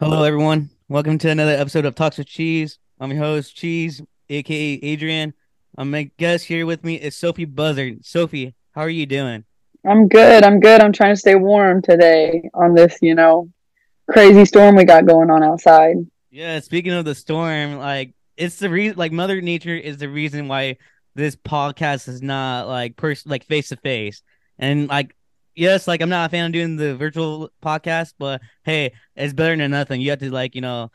Hello, everyone. Welcome to another episode of Talks with Cheese. I'm your host, Cheese, aka Adrian. Um, my guest here with me is Sophie Bussard. Sophie, how are you doing? I'm good. I'm good. I'm trying to stay warm today on this, you know, crazy storm we got going on outside. Yeah, speaking of the storm, like it's the reason like Mother Nature is the reason why this podcast is not like person like face to face. And like yes, like I'm not a fan of doing the virtual podcast, but hey, it's better than nothing. You have to like, you know,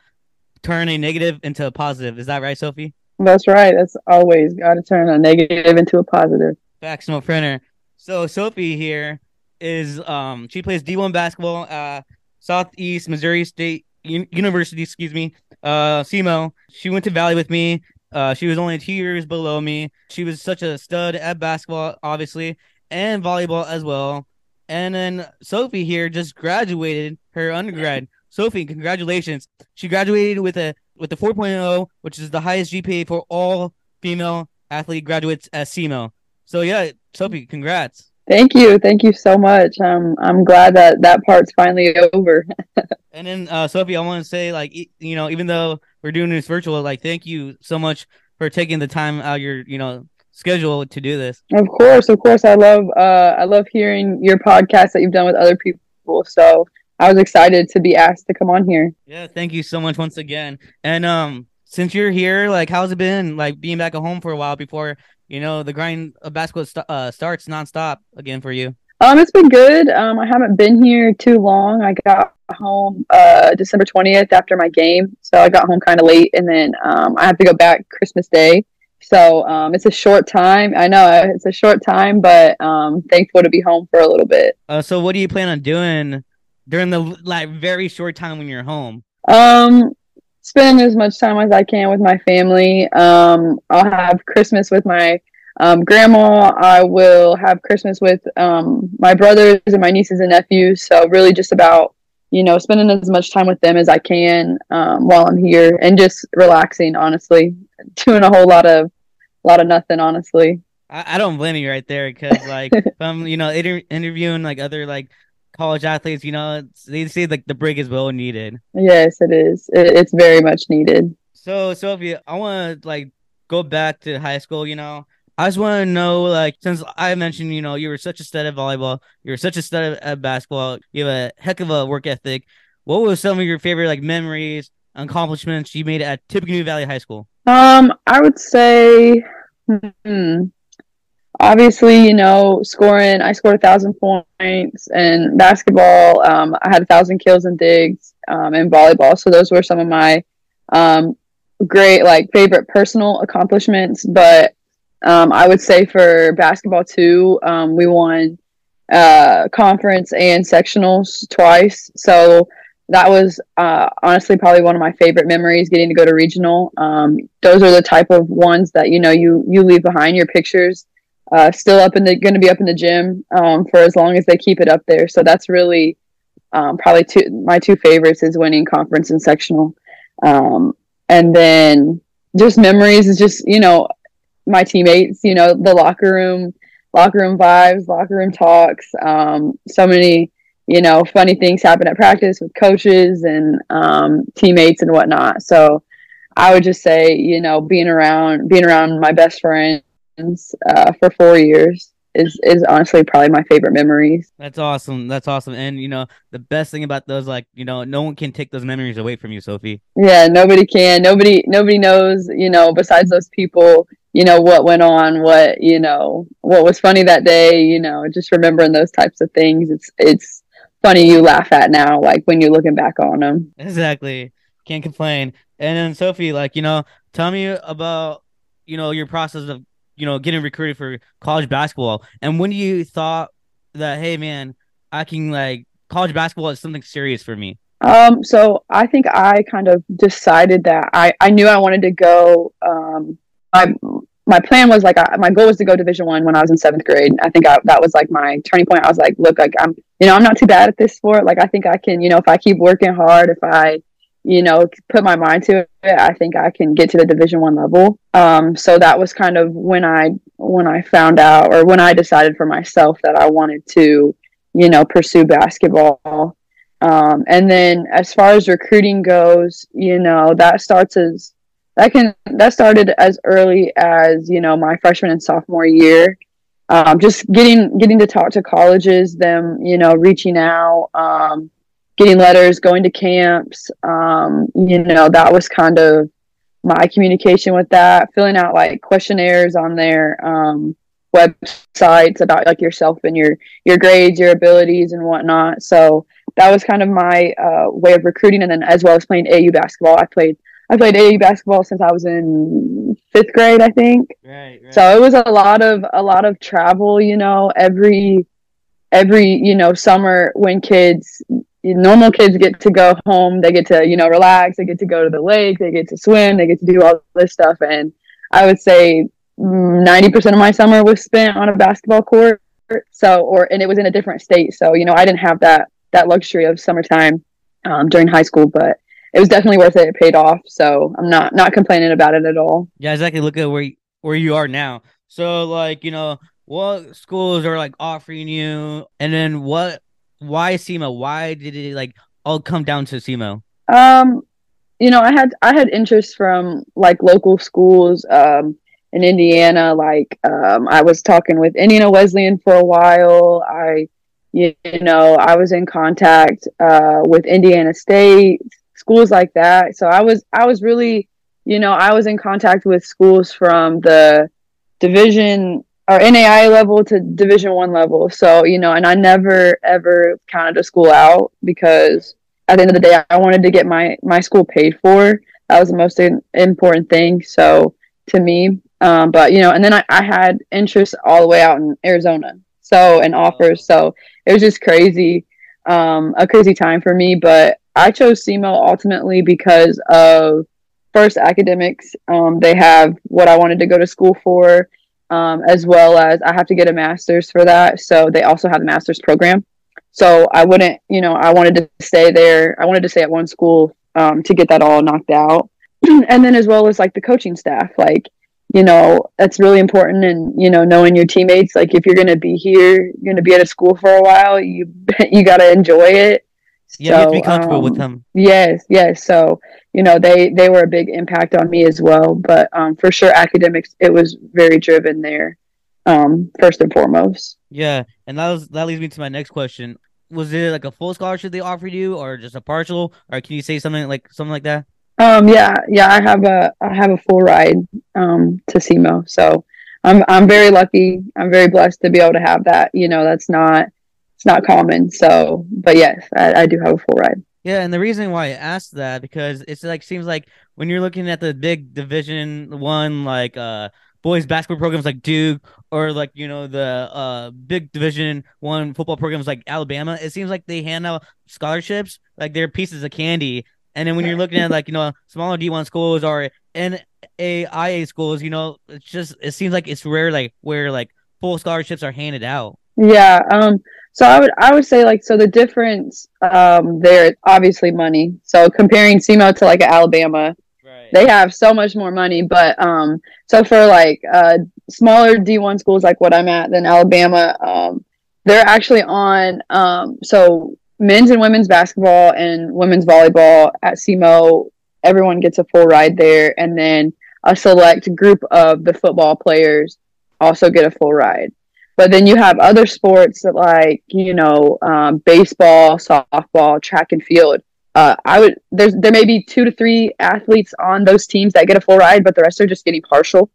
turn a negative into a positive. Is that right, Sophie? That's right. That's always got to turn a negative into a positive. Facts, no printer. So Sophie here is um she plays D1 basketball uh Southeast Missouri State U- University, excuse me. Uh SEMO. She went to Valley with me. Uh she was only 2 years below me. She was such a stud at basketball obviously and volleyball as well. And then Sophie here just graduated her undergrad. Sophie, congratulations. She graduated with a with a 4.0, which is the highest GPA for all female athlete graduates at SEMO. So yeah, Sophie, congrats. Thank you. Thank you so much. Um, I'm glad that that part's finally over. and then uh, Sophie, I want to say like you know, even though we're doing this virtual, like thank you so much for taking the time out your you know schedule to do this. Of course, of course. I love uh I love hearing your podcast that you've done with other people. So I was excited to be asked to come on here. Yeah, thank you so much once again. And um since you're here, like how's it been like being back at home for a while before, you know, the grind of basketball st- uh, starts nonstop again for you? Um, it's been good. Um, I haven't been here too long. I got home uh December twentieth after my game, so I got home kind of late, and then um I have to go back Christmas Day. So um, it's a short time. I know it's a short time, but um, thankful to be home for a little bit. Uh, so what do you plan on doing during the like very short time when you're home? Um, spend as much time as I can with my family. Um, I'll have Christmas with my um, grandma. I will have Christmas with um, my brothers and my nieces and nephews. So really, just about you know spending as much time with them as I can um, while I'm here and just relaxing. Honestly, doing a whole lot of a lot of nothing. Honestly, I, I don't blame you right there because like I'm you know inter- interviewing like other like college athletes, you know, they say like the break is well needed. Yes, it is. It, it's very much needed. So, Sophia, I want to like go back to high school. You know, I just want to know, like, since I mentioned, you know, you were such a stud at volleyball, you were such a stud at basketball, you have a heck of a work ethic. What were some of your favorite like memories, accomplishments you made at Tippecanoe Valley High School? Um, I would say, hmm, obviously, you know, scoring. I scored a thousand points in basketball. Um, I had a thousand kills and digs um, in volleyball. So those were some of my um, great, like, favorite personal accomplishments. But um, I would say for basketball too, um, we won uh, conference and sectionals twice. So that was uh, honestly probably one of my favorite memories getting to go to regional. Um, those are the type of ones that you know you you leave behind your pictures uh, still up in the going to be up in the gym um, for as long as they keep it up there. So that's really um, probably two my two favorites is winning conference and sectional. Um, and then just memories is just you know my teammates you know the locker room locker room vibes locker room talks um, so many you know, funny things happen at practice with coaches and um, teammates and whatnot. So I would just say, you know, being around being around my best friends uh, for four years is is honestly probably my favorite memories. That's awesome. That's awesome. And you know, the best thing about those, like, you know, no one can take those memories away from you, Sophie. Yeah, nobody can. Nobody nobody knows, you know, besides those people, you know, what went on, what, you know, what was funny that day, you know, just remembering those types of things. It's it's funny you laugh at now, like when you're looking back on them. Exactly. Can't complain. And then Sophie, like, you know, tell me about, you know, your process of, you know, getting recruited for college basketball. And when you thought that, hey man, I can like college basketball is something serious for me? Um, so I think I kind of decided that I, I knew I wanted to go um I my plan was like I, my goal was to go division one when i was in seventh grade. I think I, that was like my turning point. I was like look like i'm you know i'm not too bad at this sport. Like i think i can you know if i keep working hard if i you know put my mind to it i think i can get to the division one level. Um, so that was kind of when i when i found out or when i decided for myself that i wanted to you know pursue basketball. Um, and then as far as recruiting goes, you know, that starts as that can that started as early as you know my freshman and sophomore year. Um, just getting getting to talk to colleges, them you know reaching out, um, getting letters, going to camps. Um, you know that was kind of my communication with that. Filling out like questionnaires on their um, websites about like yourself and your your grades, your abilities, and whatnot. So that was kind of my uh, way of recruiting, and then as well as playing AU basketball, I played I played AU basketball since I was in fifth grade, I think. Right, right. So it was a lot of a lot of travel, you know, every every you know summer when kids normal kids get to go home they get to you know relax they get to go to the lake they get to swim they get to do all this stuff and i would say 90% of my summer was spent on a basketball court so or and it was in a different state so you know i didn't have that that luxury of summertime um, during high school but it was definitely worth it it paid off so i'm not not complaining about it at all yeah exactly look at where you, where you are now so like you know what schools are like offering you and then what why SEMO? Why did it like all come down to SEMO? Um, you know, I had I had interest from like local schools um in Indiana. Like um, I was talking with Indiana Wesleyan for a while. I you, you know I was in contact uh, with Indiana State schools like that. So I was I was really you know I was in contact with schools from the division or NAI level to Division One level. So you know, and I never ever counted a school out because at the end of the day, I wanted to get my my school paid for. That was the most important thing. So to me, um, but you know, and then I, I had interest all the way out in Arizona. So and offers. So it was just crazy, um, a crazy time for me. But I chose SEMO ultimately because of first academics. Um, they have what I wanted to go to school for um, as well as I have to get a master's for that. So they also have a master's program. So I wouldn't, you know, I wanted to stay there. I wanted to stay at one school um, to get that all knocked out. and then as well as like the coaching staff, like, you know, that's really important. And, you know, knowing your teammates, like if you're going to be here, you're going to be at a school for a while, you, you got to enjoy it. Yeah, so, you have to be comfortable um, with them. Yes, yes. So you know they they were a big impact on me as well. But um, for sure academics it was very driven there um, first and foremost. Yeah and that was that leads me to my next question. Was it like a full scholarship they offered you or just a partial? Or can you say something like something like that? Um yeah yeah i have a i have a full ride um to SEMO. So i'm i'm very lucky. I'm very blessed to be able to have that. You know that's not it's not common so but yes i, I do have a full ride yeah, and the reason why I asked that because it's like seems like when you're looking at the big Division One like uh boys basketball programs like Duke or like you know the uh big Division One football programs like Alabama, it seems like they hand out scholarships like they're pieces of candy. And then when you're looking at like you know smaller D1 schools or NAIA schools, you know it's just it seems like it's rare like where like full scholarships are handed out. Yeah. Um. So I would I would say like so the difference um there obviously money. So comparing SEMO to like Alabama, right. they have so much more money. But um so for like uh smaller D one schools like what I'm at than Alabama, um they're actually on um so men's and women's basketball and women's volleyball at SEMO, everyone gets a full ride there and then a select group of the football players also get a full ride. But then you have other sports that like you know um, baseball, softball, track and field. Uh, I would there's there may be two to three athletes on those teams that get a full ride, but the rest are just getting partial.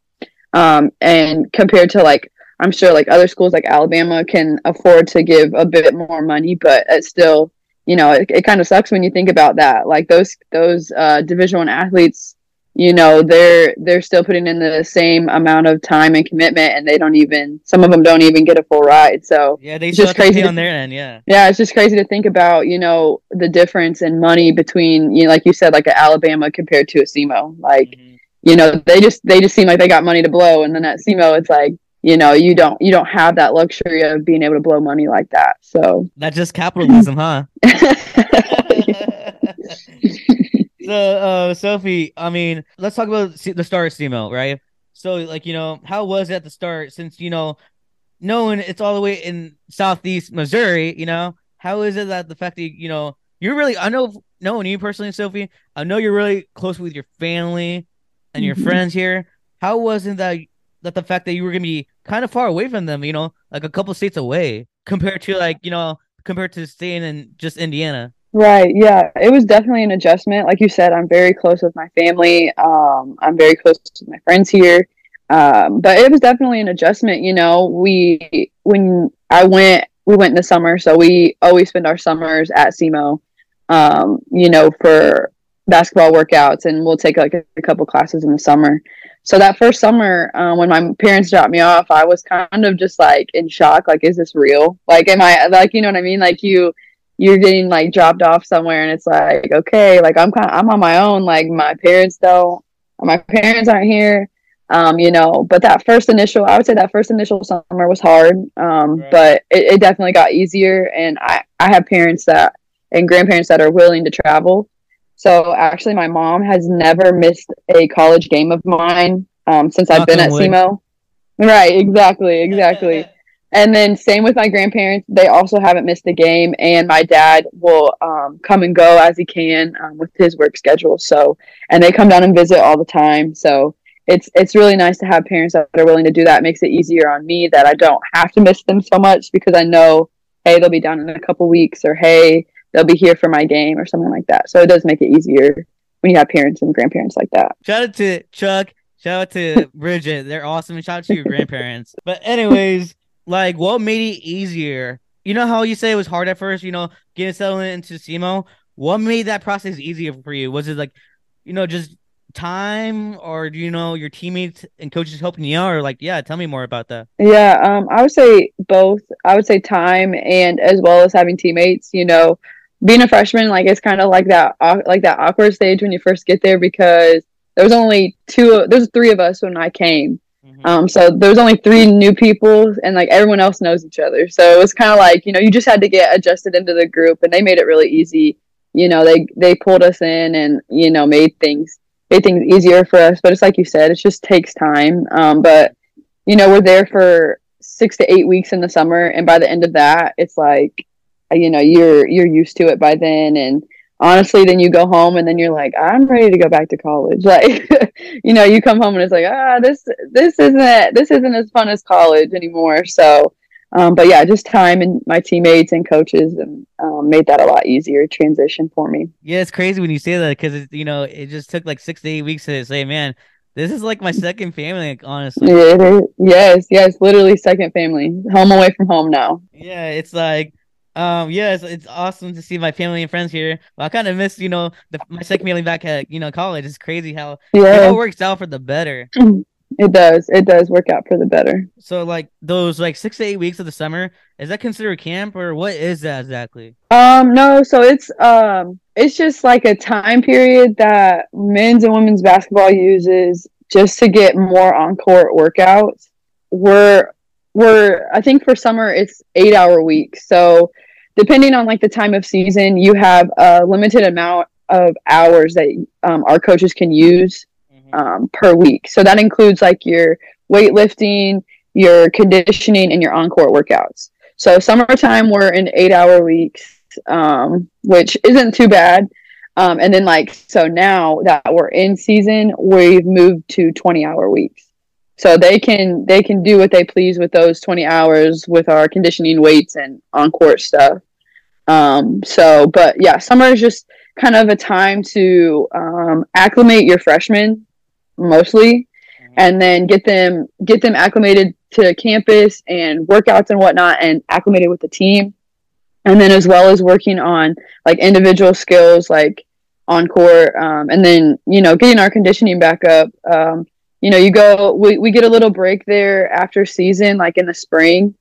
Um, and compared to like I'm sure like other schools like Alabama can afford to give a bit more money, but it's still you know it, it kind of sucks when you think about that. Like those those uh, Division One athletes you know they're they're still putting in the same amount of time and commitment and they don't even some of them don't even get a full ride. So yeah they just crazy on their end yeah. yeah it's just crazy to think about you know the difference in money between you know like you said like a alabama compared to a SEMO like mm-hmm. you know they just they just seem like they got money to blow and then at SEMO it's like you know you don't you don't have that luxury of being able to blow money like that. So that's just capitalism huh so, uh, Sophie, I mean, let's talk about the start of SEMO, right? So, like, you know, how was it at the start? Since you know, knowing it's all the way in southeast Missouri, you know, how is it that the fact that you know you're really I know knowing you personally, Sophie, I know you're really close with your family and your Mhm. friends here. How wasn't that that the fact that you were gonna be kind of far away from them, you know, like a couple states away, compared to like, you know, compared to staying in just Indiana? Right. Yeah. It was definitely an adjustment. Like you said, I'm very close with my family. Um, I'm very close to my friends here. Um, but it was definitely an adjustment. You know, we, when I went, we went in the summer. So we always spend our summers at SEMO, um, you know, for basketball workouts and we'll take like a, a couple classes in the summer. So that first summer, um, when my parents dropped me off, I was kind of just like in shock. Like, is this real? Like, am I like, you know what I mean? Like you, you're getting like dropped off somewhere and it's like okay like i'm kind of i'm on my own like my parents don't my parents aren't here um you know but that first initial i would say that first initial summer was hard um Right. but it, it definitely got easier and i i have parents that and grandparents that are willing to travel so actually my mom has never missed a college game of mine um since i've been at wood. SEMO. right exactly exactly and then same with my grandparents; they also haven't missed a game. And my dad will um, come and go as he can um, with his work schedule. So, and they come down and visit all the time. So it's it's really nice to have parents that are willing to do that. It makes it easier on me that I don't have to miss them so much because I know, hey, they'll be down in a couple weeks, or hey, they'll be here for my game, or something like that. So it does make it easier when you have parents and grandparents like that. Shout out to Chuck. Shout out to Bridget. They're awesome. Shout out to your grandparents. But anyways, like what made it easier? You know how you say it was hard at first, you know, getting settled into SEMO? What made that process easier for you? Was it like, you know, just time or do you know your teammates and coaches helping you out or like yeah, tell me more about that. Yeah, um, I would say both. I would say time and as well as having teammates. You know, being a freshman, like it's kind of like that, like that awkward stage when you first get there because there was only two, there's three of us when I came. Mhm. Um, so there was only three new people, and like everyone else knows each other. So it was kind of like you know you just had to get adjusted into the group, and they made it really easy. You know, they they pulled us in and you know made things made things easier for us. But it's like you said, it just takes time. Um, but you know, we're there for six to eight weeks in the summer, and by the end of that, it's like you know you're you're used to it by then, and honestly then you go home and then you're like i'm ready to go back to college. Like you know you come home and it's like ah this this isn't this isn't as fun as college anymore. So um, but yeah just time and my teammates and coaches and um, made that a lot easier transition for me. Yeah, it's crazy when you say that because it, you know it just took like six to eight weeks to say, man, this is like my second family. Like, honestly, it is. yes yes literally second family. Home away from home now. Yeah, it's like, um, yeah, it's, it's awesome to see my family and friends here. Well, I kind of miss, you know, the, my second family back at, you know, college. It's crazy how it yeah all works out for the better. it does it does work out for the better So, like those like six to eight weeks of the summer, is that considered camp or what is that exactly? Um, no, so it's um it's just like a time period that men's and women's basketball uses just to get more on court workouts. We're we're I think for summer it's eight hour weeks. So depending on like the time of season, you have a limited amount of hours that um, our coaches can use um, per week. So that includes like your weightlifting, your conditioning, and your encore workouts. So summertime, we're in eight hour weeks, um, which isn't too bad. Um, and then like so now that we're in season, we've moved to twenty hour weeks. So they can they can do what they please with those twenty hours with our conditioning weights and on court stuff. Um, so, but yeah, summer is just kind of a time to um, acclimate your freshmen mostly and then get them get them acclimated to campus and workouts and whatnot and acclimated with the team and then as well as working on like individual skills like on court um, and then you know getting our conditioning back up um, you know you go we, we get a little break there after season like in the spring.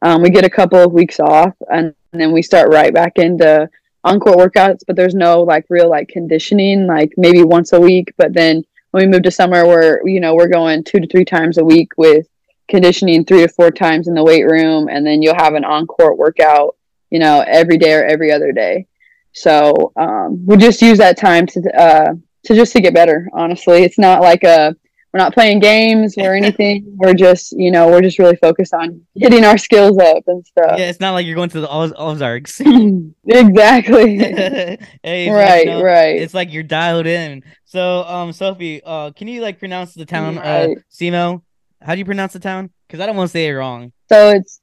Um, we get a couple of weeks off and, and then we start right back into on court workouts but there's no like real like conditioning like maybe once a week but then when we move to summer we're you know we're going two to three times a week with conditioning three to four times in the weight room and then you'll have an on-court workout you know every day or every other day. So um, we just use that time to uh, to just to get better honestly. It's not like a we're not playing games or anything. we're just, you know, we're just really focused on getting our skills up and stuff. Yeah, it's not like you're going to the Oz- Ozarks. exactly. hey, right, you know, right. It's like you're dialed in. So, um, Sophie, uh, can you like pronounce the town, uh, Right. SEMO? How do you pronounce the town? Because I don't want to say it wrong. So it's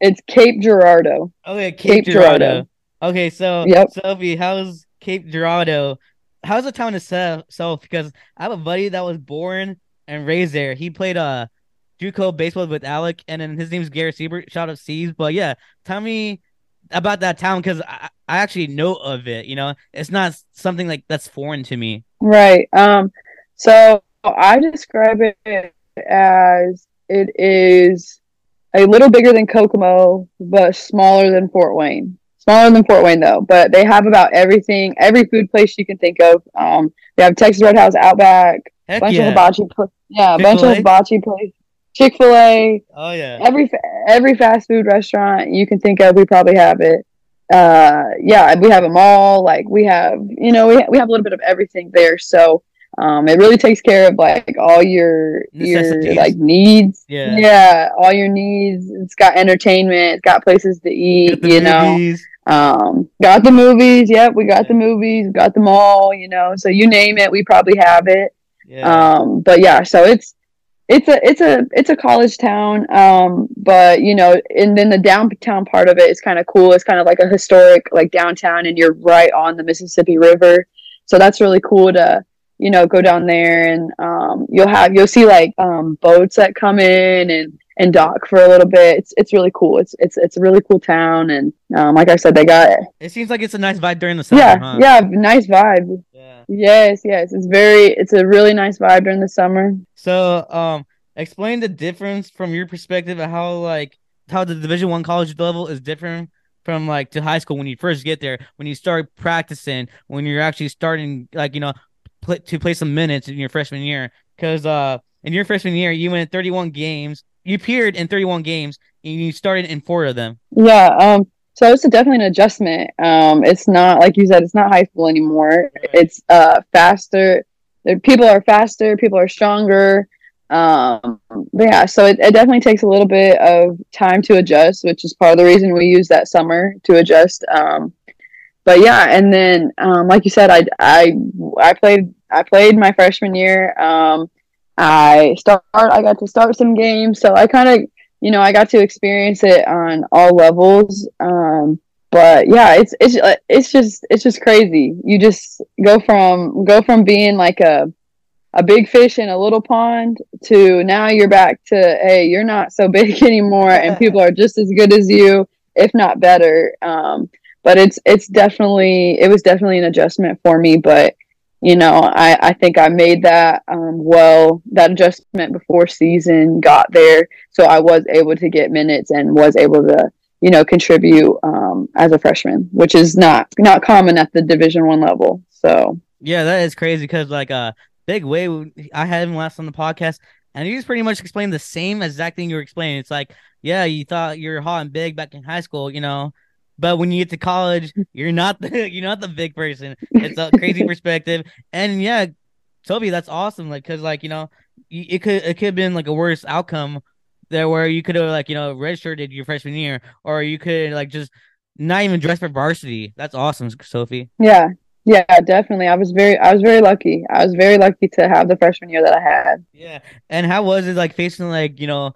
it's Cape Girardeau. Okay, Cape, Cape Girardeau. Girardeau. Okay, so Yep. Sophie, how's Cape Girardeau? How's the town itself? Because I have a buddy that was born and raised there. He played uh JUCO baseball with Alec, and then his name's Garrett Siebert. Shout out Seas. But yeah, tell me about that town because I, I actually know of it. You know, it's not something like that's foreign to me. Right. Um. So I describe it as it is a little bigger than Kokomo, but smaller than Fort Wayne. Smaller than Fort Wayne though, but they have about everything, every food place you can think of. Um, they have Texas Roadhouse, Outback, Heck bunch yeah. of hibachi, pl- yeah, a bunch of hibachi place, Chick Fil A, Oh yeah. every every fast food restaurant you can think of, we probably have it. Uh, yeah, we have a mall. Like we have, you know, we we have a little bit of everything there. So, um, it really takes care of like all your your like needs. Yeah. Yeah, all your needs. It's got entertainment. It's got places to eat. You know, um, got the movies. Yep, we got the movies. We got the mall. You know, so you name it, we probably have it Yeah. um but yeah so it's it's a it's a it's a college town um but you know and then the downtown part of it is kind of cool it's kind of like a historic like downtown and you're right on the mississippi river so that's really cool to you know go down there and um you'll have you'll see like um boats that come in and and dock for a little bit it's it's really cool it's it's it's a really cool town and um like i said they got it seems like it's a nice vibe during the summer. yeah huh? yeah nice vibe Yeah. yes yes it's very it's a really nice vibe during the summer So, um, explain the difference from your perspective of how like how the Division One college level is different from like to high school when you first get there, when you start practicing, when you're actually starting like you know pl- to play some minutes in your freshman year. Because uh, in your freshman year, you went 31 games, you appeared in 31 games, and you started in four of them. Yeah, um, so it's definitely an adjustment. Um, it's not like you said, it's not high school anymore. It's uh faster. People are faster. People are stronger. Um, but yeah, so it, it definitely takes a little bit of time to adjust, which is part of the reason we use that summer to adjust. Um, but yeah, and then um, like you said, I I I played I played my freshman year. Um, I start I got to start some games, so I kind of you know, I got to experience it on all levels. Um, but yeah, it's it's it's just it's just crazy. You just go from go from being like a a big fish in a little pond to now you're back to hey, you're not so big anymore, and people are just as good as you, if not better. Um, but it's it's definitely it was definitely an adjustment for me, but you know i i think i made that um, well that adjustment before season got there so i was able to get minutes and was able to you know contribute um, as a freshman which is not not common at the division one level so Yeah, that is crazy because like uh Big Way, I had him last on the podcast, and he just pretty much explained the same exact thing you were explaining. It's like, yeah, you thought you were hot and big back in high school, you know, but when you get to college, you're not the you're not the big person. It's a crazy perspective, and yeah, Toby, that's awesome. Like, cause like you know, it could it could have been like a worse outcome there where you could have like you know redshirted your freshman year, or you could like just not even dress for varsity. That's awesome, Sophie. yeah yeah definitely i was very i was very lucky i was very lucky to have the freshman year that i had Yeah. And how was it like facing like, you know,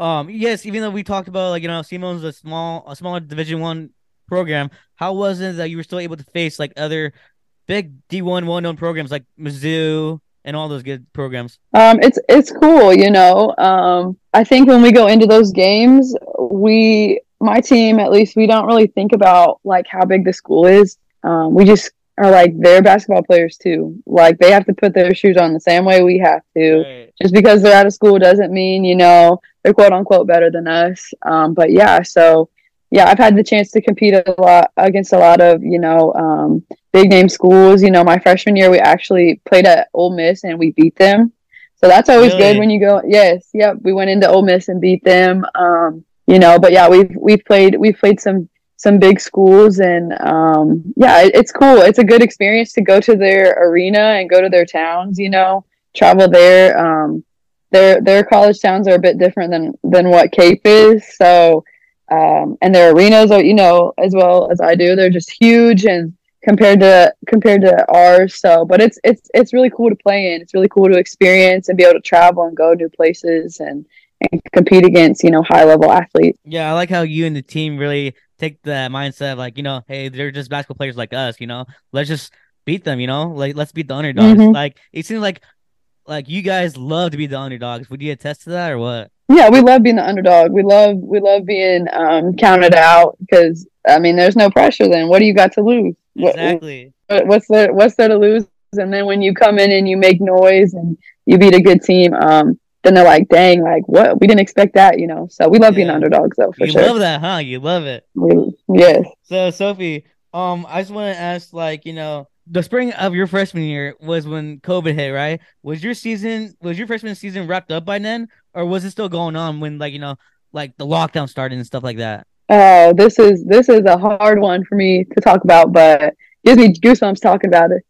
um yes, even though we talked about like, you know, SEMO's a small a smaller division one program, how was it that you were still able to face like other big D one well known programs like Mizzou and all those good programs? Um, it's it's cool, you know. Um, I think when we go into those games, we my team at least we don't really think about like how big the school is. Um, we just are like they're basketball players too. Like they have to put their shoes on the same way we have to. Right. Just because they're out of school doesn't mean you know they're quote unquote better than us. Um, but yeah, so yeah, I've had the chance to compete a lot against a lot of you know um, big name schools. You know, my freshman year we actually played at Ole Miss and we beat them. So that's always Really? good when you go. Yes, yep. We went into Ole Miss and beat them. Um, you know, but yeah, we've we've played we've played some some big schools and um, yeah, it, it's cool. It's a good experience to go to their arena and go to their towns. You know, travel there. Um, their their college towns are a bit different than than what Cape is. So, um, and their arenas are you know as well as I do. They're just huge and compared to compared to ours. So, but it's it's it's really cool to play in. It's really cool to experience and be able to travel and go new places and and compete against you know high level athletes. Yeah, I like how you and the team really take the mindset of like you know, hey, they're just basketball players like us. You know, let's just beat them. You know, like let's beat the underdogs. Mm-hmm. Like it seems like like you guys love to be the underdogs. Would you attest to that or what? Yeah, we love being the underdog. We love we love being um, counted out because I mean, there's no pressure. Then what do you got to lose? Exactly. What, what's there? What's there to lose? And then when you come in and you make noise and you beat a good team, um, then they're like, "Dang, like what? We didn't expect that," you know. So we love yeah. being underdogs, though. For you sure. love that, huh? You love it. We, yes. So Sophie, um, I just want to ask, like, you know, the spring of your freshman year was when COVID hit, right? Was your season, was your freshman season wrapped up by then, or was it still going on when, like, you know, like the lockdown started and stuff like that? Oh, this is this is a hard one for me to talk about, but gives me goosebumps talking about it.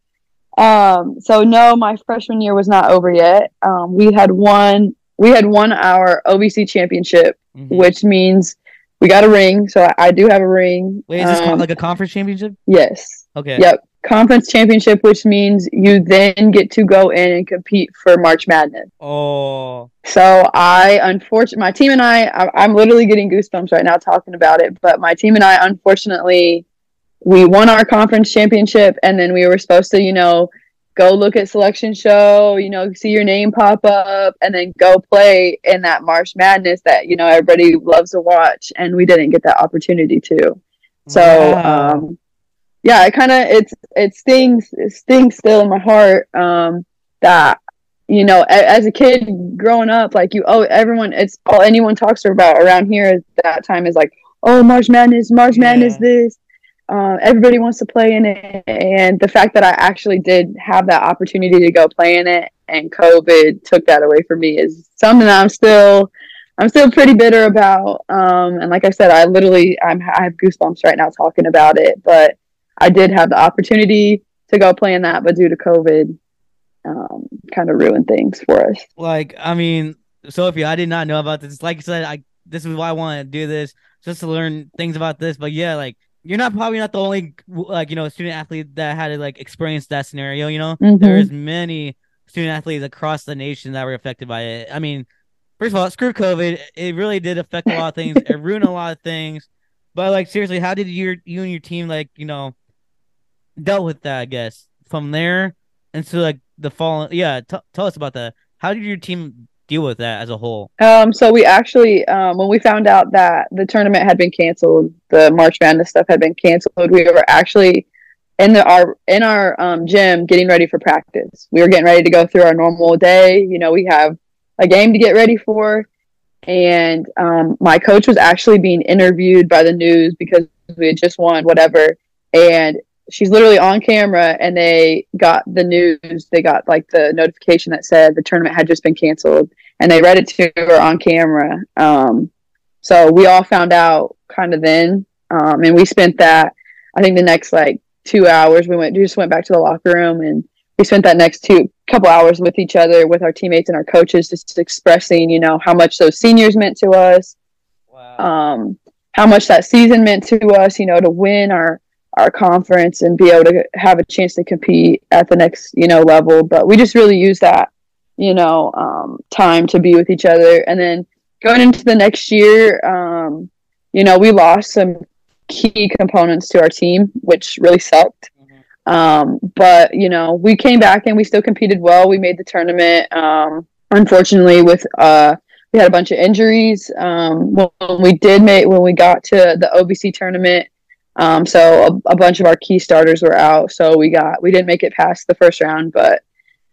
Um, so no, my freshman year was not over yet. Um, we had won we had won our OVC championship, mm-hmm. which means we got a ring. So I, I do have a ring. Wait, is this um, like a conference championship? Yes. Okay. Yep conference championship, which means you then get to go in and compete for March Madness. Oh. So I, unfortunately, my team and I, I, am literally getting goosebumps right now talking about it. But my team and I, unfortunately, we won our conference championship, and then we were supposed to, you know, go look at selection show, you know, see your name pop up, and then go play in that March Madness that you know everybody loves to watch, and we didn't get that opportunity to. So. Wow. Um, yeah, it kind of it's it stings it stings still in my heart um, that you know a, as a kid growing up like you oh everyone it's all anyone talks about around here at that time is like oh March Madness March Madness yeah. this uh, everybody wants to play in it and the fact that I actually did have that opportunity to go play in it and COVID took that away from me is something I'm still I'm still pretty bitter about um, and like I said I literally I'm I have goosebumps right now talking about it but I did have the opportunity to go play in that, but due to COVID, um, kind of ruined things for us. Like, I mean, Sophie, I did not know about this. Like I said, I this is why I want to do this, just to learn things about this. But yeah, like you're not probably not the only like you know student athlete that had to like experience that scenario. You know, mm-hmm. there's many student athletes across the nation that were affected by it. I mean, first of all, screw COVID. It really did affect a lot of things. it ruined a lot of things. But like seriously, how did your you and your team like you know dealt with that, I guess. From there and so like the fall, yeah. T- tell us about that. How did your team deal with that as a whole? Um, so we actually, um, when we found out that the tournament had been canceled, the March Madness stuff had been canceled, we were actually in the our in our um, gym getting ready for practice. We were getting ready to go through our normal day. You know, we have a game to get ready for, and um, my coach was actually being interviewed by the news because we had just won whatever, and she's literally on camera and they got the news. They got like the notification that said the tournament had just been canceled and they read it to her on camera. Um, so we all found out kind of then. Um, and we spent that i think the next like two hours. We went we just went back to the locker room and we spent that next two couple hours with each other with our teammates and our coaches just expressing you know how much those seniors meant to us wow. um, how much that season meant to us you know to win our our conference and be able to have a chance to compete at the next you know level. But we just really use that you know um, time to be with each other. And then going into the next year um, you know we lost some key components to our team which really sucked. Mm-hmm. um, but you know we came back and we still competed well. We made the tournament um, unfortunately with uh, we had a bunch of injuries. Um, when we did make when we got to the ovc tournament um, so a, a, bunch of our key starters were out, so we got we didn't make it past the first round, but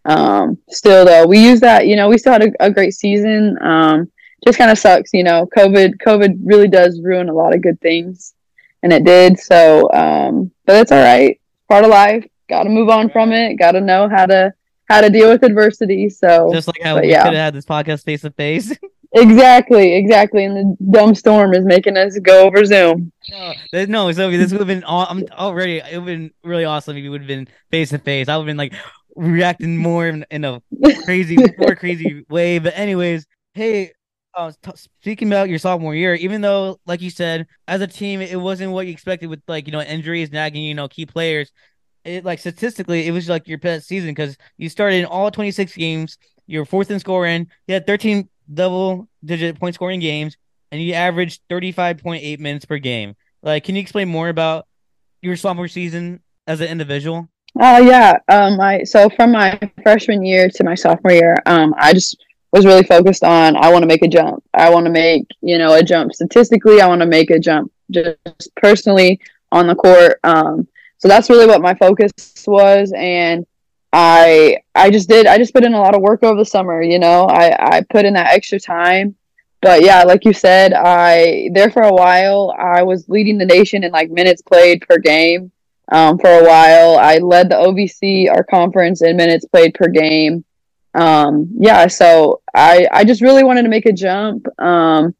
um, still though we used that. You know, we still had a, a great season. Um, just kind of sucks, you know. COVID COVID really does ruin a lot of good things, and it did. So, um, but it's all right. Part of life. Got to move on from it. Got to know how to how to deal with adversity. So just like how we yeah. could have had this podcast face to face. Exactly, exactly. And the dumb storm is making us go over Zoom. No, no so this would have been. all, I'm already. It would have been really awesome if you would have been face to face. I would have been like, reacting more in, in a crazy, more crazy way. But anyways, hey, uh, t- speaking about your sophomore year, even though, like you said, as a team, it wasn't what you expected with like you know injuries nagging you know key players. It like statistically, it was like your best season because you started in all 26 games. You're fourth in scoring. You had 13 double digit point scoring games, and you averaged 35.8 minutes per game. Like, can you explain more about your sophomore season as an individual? Oh yeah. Um, I so from my freshman year to my sophomore year, um, I just was really focused on I want to make a jump. I want to make you know a jump statistically. I want to make a jump just personally on the court. Um, so that's really what my focus was, and I I just did I just put in a lot of work over the summer. You know, I I put in that extra time. But yeah, like you said, I there for a while I was leading the nation in like minutes played per game. Um, for a while, I led the OVC, our conference, in minutes played per game um, yeah, so I I just really wanted to make a jump. Um,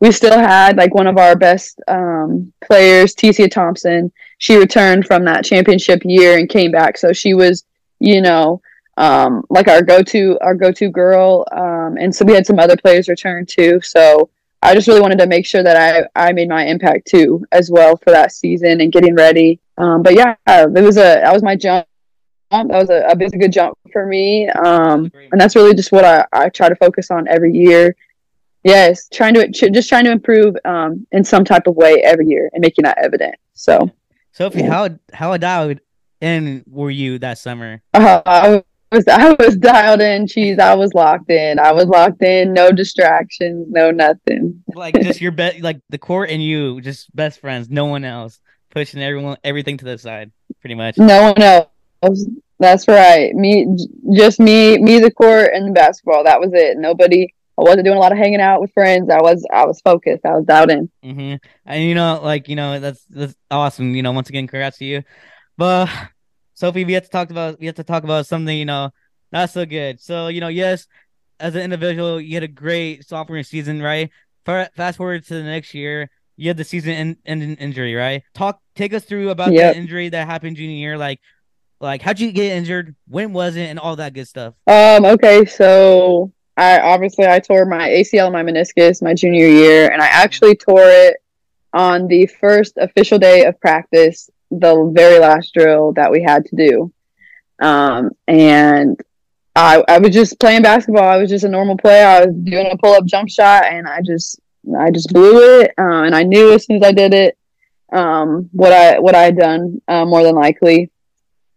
we still had like one of our best um, players, Tecia Thompson. She returned from that championship year and came back, so she was, you know, um, like our go-to our go-to girl. Um, and so we had some other players return too. So I just really wanted to make sure that I I made my impact too as well for that season and getting ready. Um, but yeah, it was a that was my jump that was a, a big, good jump for me. Um, and that's really just what I, I try to focus on every year. Yes, trying to just trying to improve um, in some type of way every year and making that evident. So, Sophie, yeah. how how dialed in were you that summer? Uh, I was I was dialed in. Cheese, I was locked in. I was locked in. No distractions. No nothing. like just your bet, like the court and you, just best friends. No one else pushing everyone everything to the side, pretty much. No one else that's right. Me, just me, me, the court, and the basketball. That was it. Nobody. I wasn't doing a lot of hanging out with friends. I was, I was focused. I was out in. Mm-hmm. And you know, like you know, that's that's awesome. You know, once again, congrats to you. But Sophie, we have to talk about we have to talk about something you know not so good. So you know, yes, as an individual, you had a great sophomore season, right? Fast forward to the next year, you had the season end, end injury, right? Talk, take us through about yep. the injury that happened junior year. Like, like, how'd you get injured? When was it? And all that good stuff. Um. Okay. So I obviously I tore my ACL and my meniscus my junior year, and I actually tore it on the first official day of practice, the very last drill that we had to do. Um. And I I was just playing basketball. I was just a normal player. I was doing a pull up jump shot, and I just I just blew it. Uh, and I knew as soon as I did it, um, what I what I had done uh, more than likely.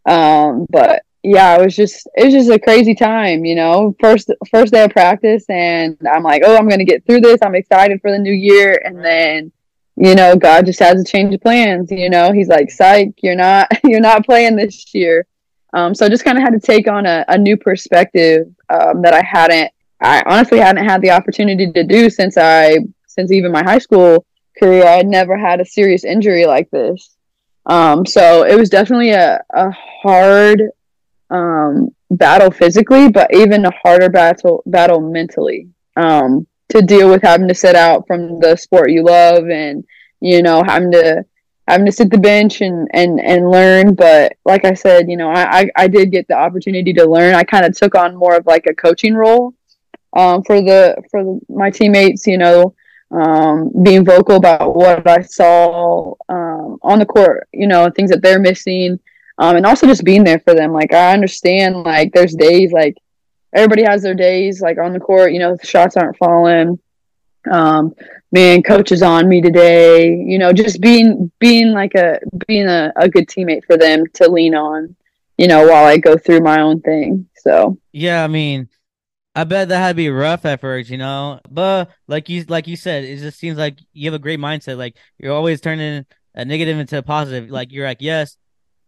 Um, but yeah, it was just it was just a crazy time, you know. First first day of practice, and I'm like, oh, I'm gonna get through this. I'm excited for the new year, and then you know, God just has a change of plans. You know, He's like, psych, you're not you're not playing this year. Um, so I just kind of had to take on a, a new perspective um, that I hadn't, I honestly hadn't had the opportunity to do since I, since even my high school career. I had never had a serious injury like this. Um, so it was definitely a, a hard um, battle physically, but even a harder battle battle mentally um, to deal with having to sit out from the sport you love and you know having to having to sit the bench and and and learn. But like I said, you know, I I, I did get the opportunity to learn. I kind of took on more of like a coaching role um, for the for the, my teammates. You know, um, being vocal about what I saw um, on the court, you know, things that they're missing, um, and also just being there for them. Like I understand, like there's days like everybody has their days, like on the court, you know, shots aren't falling. Um, man, coach is on me today. You know, just being being like a being a, a good teammate for them to lean on, you know, while I go through my own thing. So yeah, I mean I bet that had to be rough at first, you know. But like you like you said, it just seems like you have a great mindset. Like you're always turning a negative into a positive. Like you're like, yes,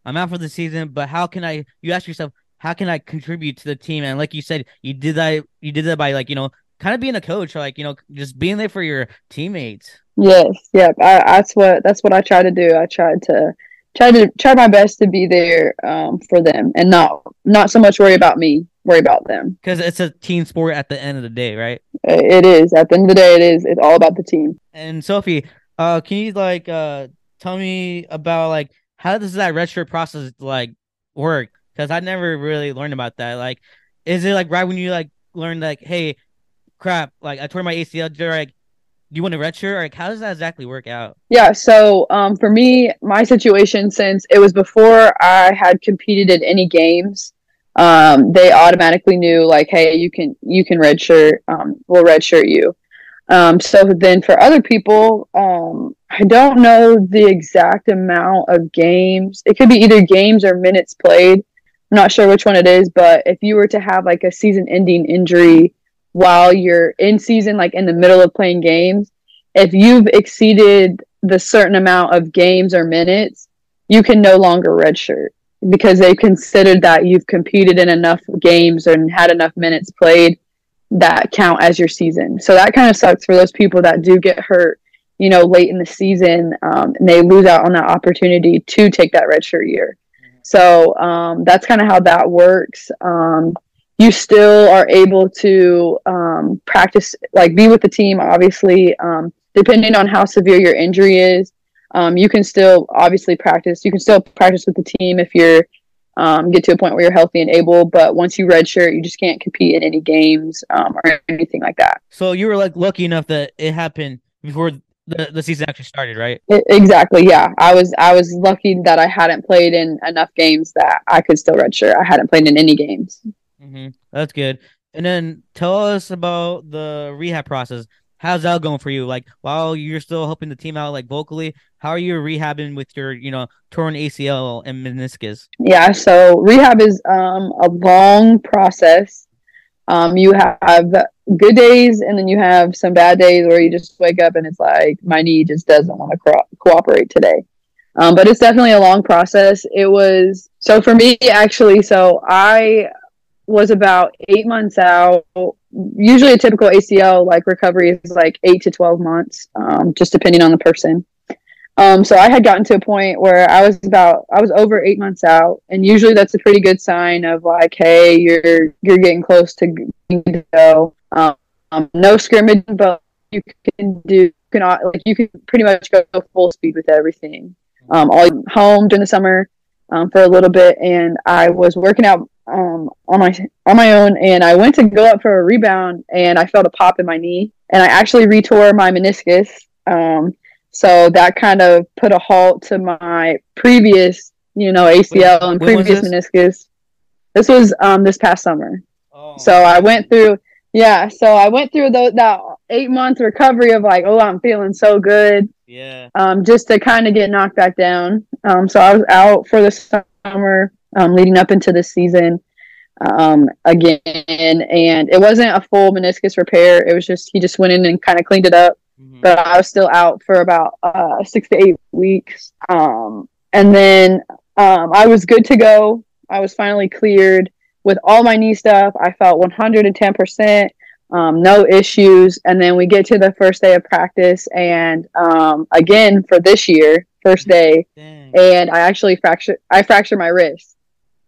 I'm out for the season, but how can I? You ask yourself, how can I contribute to the team? And like you said, you did that. You did that by like you know, kind of being a coach, or like you know, just being there for your teammates. Yes, yep. I, that's what that's what I try to do. I tried to try to try my best to be there um, for them and not not so much worry about me worry about them because it's a team sport at the end of the day right it is at the end of the day it is it's all about the team and sophie uh can you like uh tell me about like how does that redshirt process like work because I never really learned about that. Like, is it like right when you like learn like, hey, crap, like I tore my ACL, they're like, do you want a redshirt? Or like, how does that exactly work out? Yeah, so um, for me, my situation, since it was before I had competed in any games, um, they automatically knew like, hey, you can you can redshirt, um, we'll redshirt you. Um, so then for other people, um, I don't know the exact amount of games. It could be either games or minutes played. I'm not sure which one it is, but if you were to have like a season ending injury while you're in season, like in the middle of playing games, if you've exceeded the certain amount of games or minutes, you can no longer redshirt because they considered that you've competed in enough games and had enough minutes played that count as your season. So that kind of sucks for those people that do get hurt, you know, late in the season um, and they lose out on that opportunity to take that redshirt year. So um, that's kind of how that works. Um, you still are able to um, practice, like be with the team, obviously, um, depending on how severe your injury is. Um, you can still obviously practice. You can still practice with the team if you're um, get to a point where you're healthy and able. But once you redshirt, you just can't compete in any games or anything like that. So you were like lucky enough that it happened before the, the season actually started, right? Exactly. Yeah, I was I was lucky that I hadn't played in enough games that I could still redshirt. I hadn't played in any games. Mm-hmm. That's good. And then tell us about the rehab process. How's that going for you? Like while you're still helping the team out, like vocally, how are you rehabbing with your, you know, torn ACL and meniscus? Yeah, so rehab is um, a long process. Um, you have good days, and then you have some bad days where you just wake up and it's like my knee just doesn't want to co- cooperate today. Um, but it's definitely a long process. It was so for me actually. So I was about eight months out. Usually, a typical ACL like recovery is like eight to twelve months, um, just depending on the person. Um, so I had gotten to a point where I was about I was over eight months out, and usually that's a pretty good sign of like, hey, you're you're getting close to go. Um, no scrimmage, but you can do you can like you can pretty much go full speed with everything. Um, all home during the summer um, for a little bit, and I was working out um, on my on my own, and I went to go up for a rebound, and I felt a pop in my knee, and I actually retore my meniscus. Um, so that kind of put a halt to my previous, you know, ACL and previous meniscus. This was um this past summer. Oh. So I went through, yeah. So I went through the, that eight month recovery of like, oh, I'm feeling so good. Yeah. Um, just to kind of get knocked back down. Um, so I was out for the summer, um, leading up into the season, um, again, and it wasn't a full meniscus repair. It was just he just went in and kind of cleaned it up mm-hmm. but I was still out for about uh, six to eight weeks. Um, and then um, I was good to go. I was finally cleared with all my knee stuff. I felt 110%, um, no issues. And then we get to the first day of practice, and um, again for this year, first day, Dang. and I actually fractured. I fractured my wrist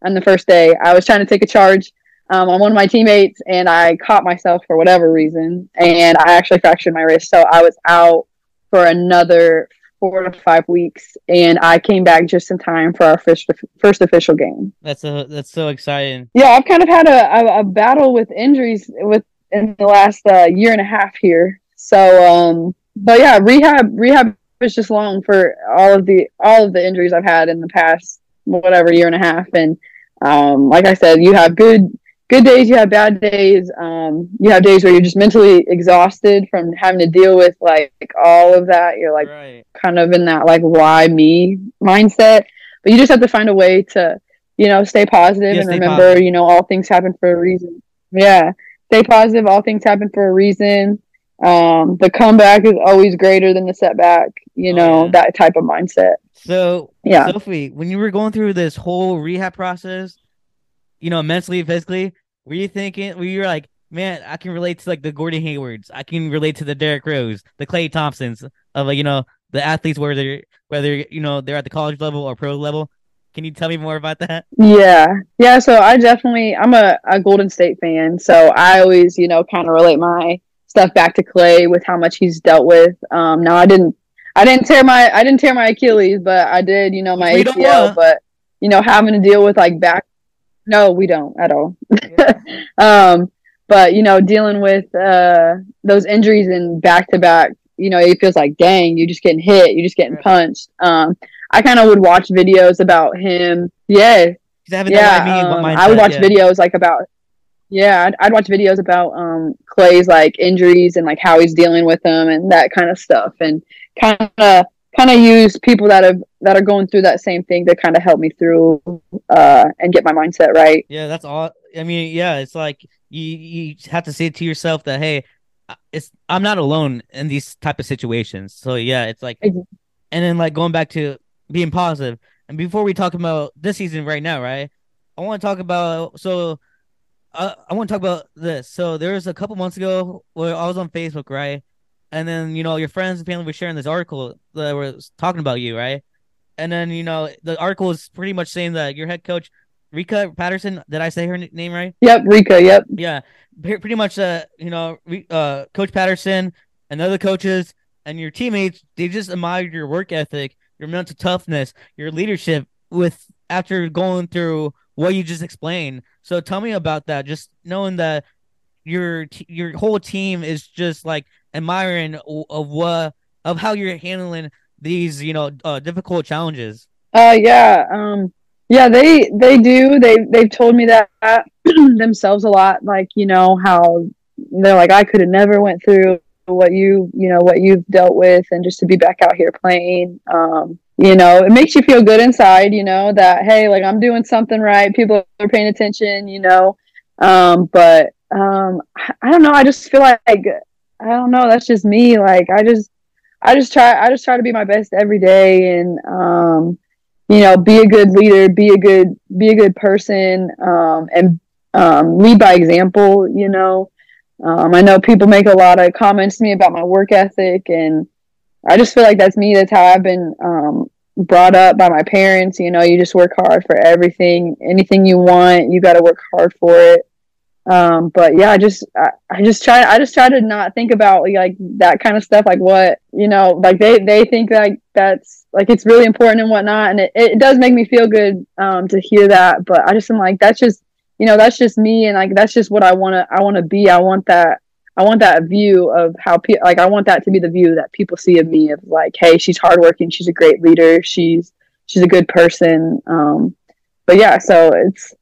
on the first day. I was trying to take a charge um, on one of my teammates and I caught myself for whatever reason and I actually fractured my wrist. So I was out for another four to five weeks and I came back just in time for our first first official game. That's a that's so exciting. Yeah, I've kind of had a, a, a battle with injuries with in the last uh, year and a half here. So um but yeah, rehab rehab is just long for all of the all of the injuries I've had in the past whatever year and a half and um like I said, you have good good days, you have bad days. Um, you have days where you're just mentally exhausted from having to deal with like all of that. You're like right. kind of in that like why me mindset. But you just have to find a way to, you know, stay positive yeah, and stay remember, positive. you know, all things happen for a reason. Yeah. Stay positive, all things happen for a reason. Um, the comeback is always greater than the setback, you oh, know, yeah. that type of mindset. So yeah, Sophie, when you were going through this whole rehab process, you know, mentally, physically, were you thinking, were you like, man, I can relate to like the Gordon Haywards, I can relate to the Derrick Rose, the Klay Thompsons of like, you know, the athletes whether whether you know they're at the college level or pro level. Can you tell me more about that? Yeah. Yeah, so I definitely I'm a, a Golden State fan. So I always, you know, kind of relate my stuff back to Klay with how much he's dealt with. Um now I didn't I didn't tear my I didn't tear my Achilles, but I did, you know, my ACL, but you know, having to deal with like back No, we don't at all. um, but you know, dealing with uh, those injuries and back to back, you know, it feels like dang, you're just getting hit, you're just getting Right. punched. Um, I kind of would watch videos about him. Yeah, I yeah. I mean. um, I would watch yeah. videos like about. Yeah, I'd, I'd watch videos about um, Klay's like injuries and like how he's dealing with them and that kind of stuff, and kind of kind of use people that have that are going through that same thing to kind of help me through uh, and get my mindset right. Yeah, that's all. I mean, yeah, it's like you you have to say to yourself that hey, it's I'm not alone in these type of situations. So yeah, it's like, Ex- and then like going back to being positive. And before we talk about this season right now, right? I want to talk about so. Uh, I want to talk about this. So there was a couple months ago where I was on Facebook, right? And then you know your friends and family were sharing this article that was talking about you, right? And then you know the article is pretty much saying that your head coach Rekha Patterson. Did I say her n- name right? Yep, Rekha. Yep. Yeah, pretty much. Uh, you know, uh, Coach Patterson and the other coaches and your teammates. They just admired your work ethic, your mental toughness, your leadership. With after going through what you just explained. So tell me about that. Just knowing that your t- your whole team is just like admiring of what of how you're handling these you know uh, difficult challenges. Uh, yeah. Um, yeah. They they do. They they've told me that themselves a lot. Like you know how they're like I could have never went through what you you know what you've dealt with, and just to be back out here playing. Um, you know, it makes you feel good inside. You know that hey, like I'm doing something right. People are paying attention. You know, um, but um, I, I don't know. I just feel like I don't know. That's just me. Like I just I just try I just try to be my best every day and um you know be a good leader be a good be a good person um and um lead by example you know? Um I know people make a lot of comments to me about my work ethic and I just feel like that's me that's how I've been um brought up by my parents you know you just work hard for everything anything you want you got to work hard for it um but yeah i just I, I just try i just try to not think about like that kind of stuff like what you know like they they think like that's like it's really important and whatnot and it, it does make me feel good um to hear that but i just am like that's just you know that's just me and like that's just what i want to i want to be. I want that i want that view of how people like i want that to be the view that people see of me of like hey she's hardworking she's a great leader she's she's a good person um but yeah so it's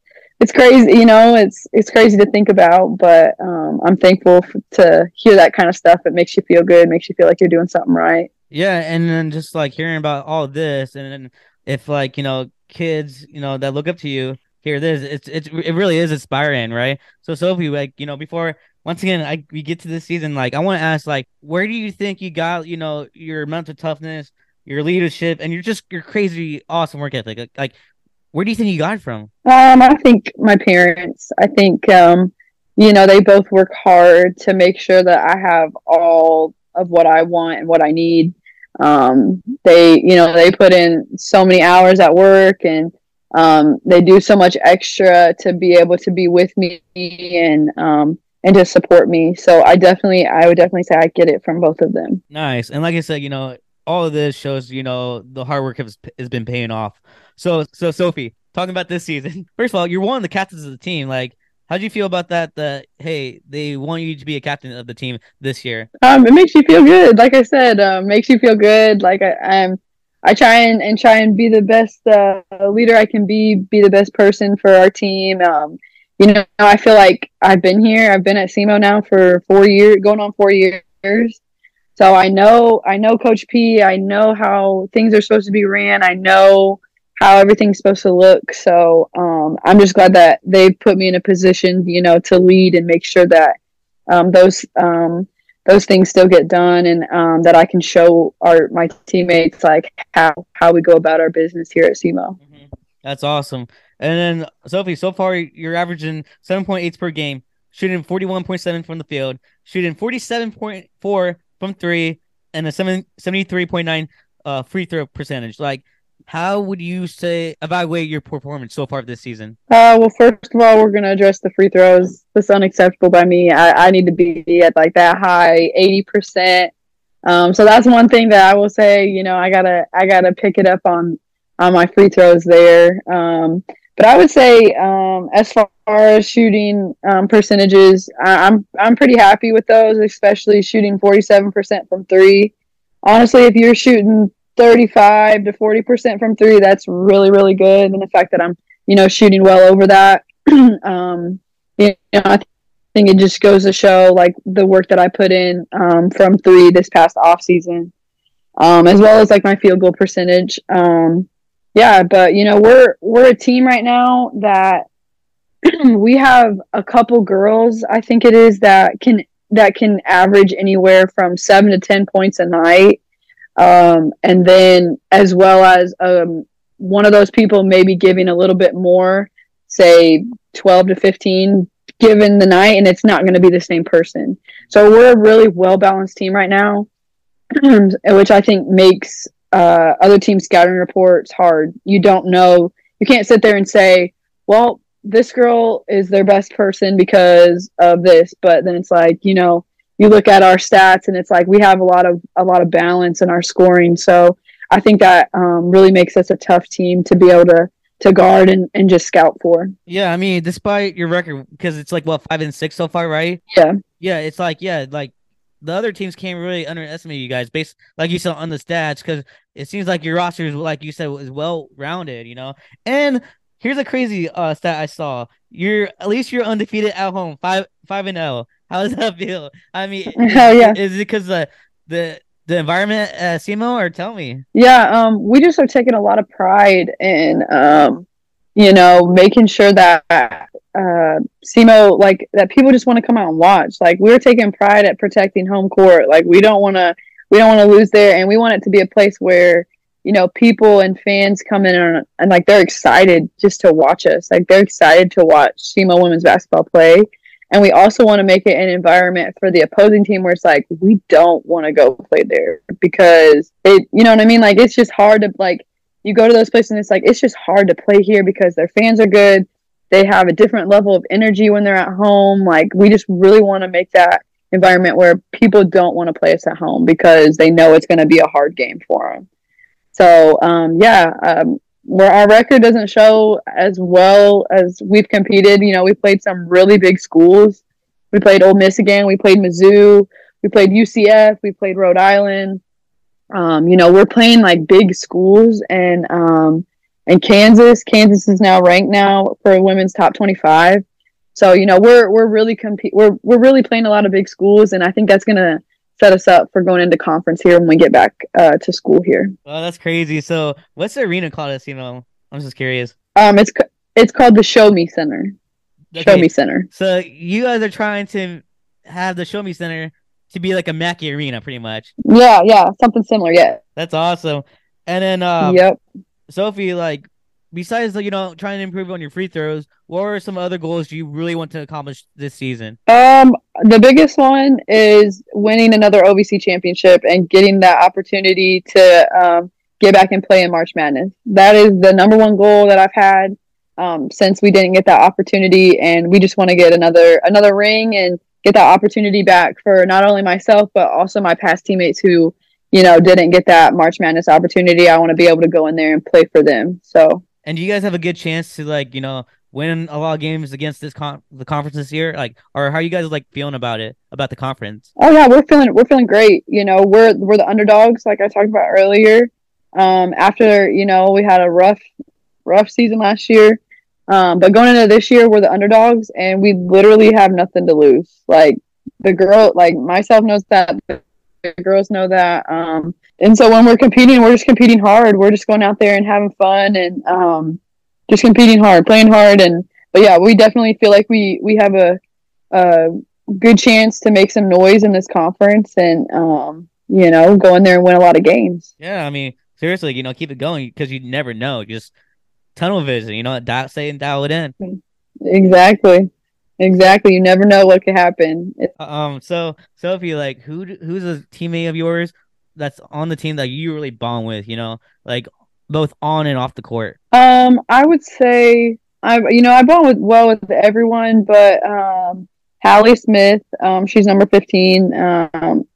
it's crazy you know it's it's crazy to think about but um, i'm thankful f- to hear that kind of stuff it makes you feel good makes you feel like you're doing something right Yeah, and then just like hearing about all this, and then if like you know kids, you know that look up to you, hear this, it's it's it really is inspiring, right? So Sophie, like you know, before once again, I we get to this season, like I want to ask, like, where do you think you got, you know, your mental toughness, your leadership, and you're just your crazy awesome work ethic, like, like where do you think you got it from? um, i think my parents i think um, you know they both work hard to make sure that i have all of what i want and what i need um, they you know they put in so many hours at work and um, they do so much extra to be able to be with me and um, and to support me so i definitely i would definitely say i get it from both of them Nice. And like I said, you know, all of this shows, you know, the hard work has, has been paying off. So, so Sophie, talking about this season, first of all, you're one of the captains of the team. Like, how do you feel about that? That, hey, they want you to be a captain of the team this year. Um, it makes you feel good. Like I said, um, makes you feel good. Like I, I'm, I try and, and try and be the best uh, leader I can be. Be the best person for our team. Um, you know, I feel like I've been here. I've been at SEMO now for four years, going on four years. So I know, I know Coach P. I know how things are supposed to be ran. I know how everything's supposed to look. So um, I'm just glad that they put me in a position, you know, to lead and make sure that um, those um, those things still get done, and um, that I can show our my teammates like how how we go about our business here at SEMO. Mhm. That's awesome. And then Sophie, so far you're averaging 7.8 per game, shooting 41.7 from the field, shooting 47.4 from three, and a 7, 73.9 uh, free throw percentage. Like, how would you say evaluate your performance so far this season? Uh, well, first of all, we're gonna address the free throws. That's unacceptable by me. I, I need to be at like that high, eighty percent. Um, so that's one thing that I will say. You know, I gotta I gotta pick it up on on my free throws there. Um, but I would say um, as far as shooting um, percentages, I, I'm I'm pretty happy with those, especially shooting 47% from three. Honestly, if you're shooting 35 to 40% from three, that's really really good. And the fact that I'm you know shooting well over that, um, you know, I think it just goes to show like the work that I put in um, from three this past off season, um, as well as like my field goal percentage. Um, yeah, but you know, we're we're a team right now that we have a couple girls, I think it is that can that can average anywhere from 7 to 10 points a night. Um, and then as well as um, one of those people maybe giving a little bit more, say 12 to 15 given the night and it's not going to be the same person. So we're a really well balanced team right now, which I think makes uh, other team scouting reports hard. You don't know. You can't sit there and say, well, this girl is their best person because of this. But then it's like, you know, you look at our stats and it's like we have a lot of a lot of balance in our scoring. So I think that um, really makes us a tough team to be able to to guard and, and just scout for. Yeah, I mean, despite your record, because it's like what five and six so far, right? Yeah. Yeah, it's like yeah, like the other teams can't really underestimate you guys based like you said on the stats because it seems like your roster is like you said is well rounded, you know. And here's a crazy uh stat I saw. You're at least you're undefeated at home, five five and zero. How does that feel? I mean, hell yeah. Is it because the the the environment at SEMO or tell me? Yeah, um, we just are taking a lot of pride in um, you know, making sure that uh, SEMO like that people just want to come out and watch. Like we're taking pride at protecting home court. Like we don't want to we don't want to lose there, and we want it to be a place where you know people and fans come in and, and like they're excited just to watch us. Like they're excited to watch SEMO women's basketball play. And we also want to make it an environment for the opposing team where it's like we don't want to go play there because it you know what I mean? Like it's just hard to like you go to those places and it's like it's just hard to play here because their fans are good they have a different level of energy when they're at home. Like we just really want to make that environment where people don't want to play us at home because they know it's going to be a hard game for them. So um, yeah, um, where our record doesn't show as well as we've competed. You know, we played some really big schools. We played Ole Miss again. We played Mizzou. We played UCF. We played Rhode Island. Um, you know, we're playing like big schools, and um, and Kansas. Kansas is now ranked now for women's top 25. So you know we're we're really compete we're we're really playing a lot of big schools, and I think that's gonna set us up for going into conference here when we get back uh, to school here. Oh, that's crazy. So what's the arena called? You know, I'm just curious. Um, it's it's called the Show Me Center. Okay. Show Me Center. So you guys are trying to have the Show Me Center to be like a Mackey Arena, pretty much. Yeah, yeah, something similar. Yeah. That's awesome. And then, um, yep. Sophie, like besides you know trying to improve on your free throws, what are some other goals do you really want to accomplish this season? Um, the biggest one is winning another OVC championship and getting that opportunity to um, get back and play in March Madness. That is the number one goal that I've had um, since we didn't get that opportunity, and we just want to get another another ring and get that opportunity back for not only myself but also my past teammates who you know, didn't get that March Madness opportunity, I want to be able to go in there and play for them. So, and you guys have a good chance to like, you know, win a lot of games against this con- the conference this year? Like, or how are you guys like feeling about it, about the conference? Oh yeah, we're feeling we're feeling great. You know, we're we're the underdogs, like I talked about earlier. Um, after you know we had a rough rough season last year, um, but going into this year, we're the underdogs, and we literally have nothing to lose. Like the girl, like myself knows that girls know that. Um, and so when we're competing, we're just competing hard. We're just going out there and having fun and um, just competing hard, playing hard. And but yeah, we definitely feel like we we have a, a good chance to make some noise in this conference and um, you know go in there and win a lot of games. Yeah, I mean seriously, you know, keep it going because you never know. Just tunnel vision, you know, dial, say and dial it in. Exactly. Exactly. You never know what could happen. um. So Sophie, like, who who's a teammate of yours that's on the team that you really bond with? You know, like both on and off the court. Um, I would say I, you know, I bond with well with everyone, but um, Hallie Smith, um, she's number fifteen. Um,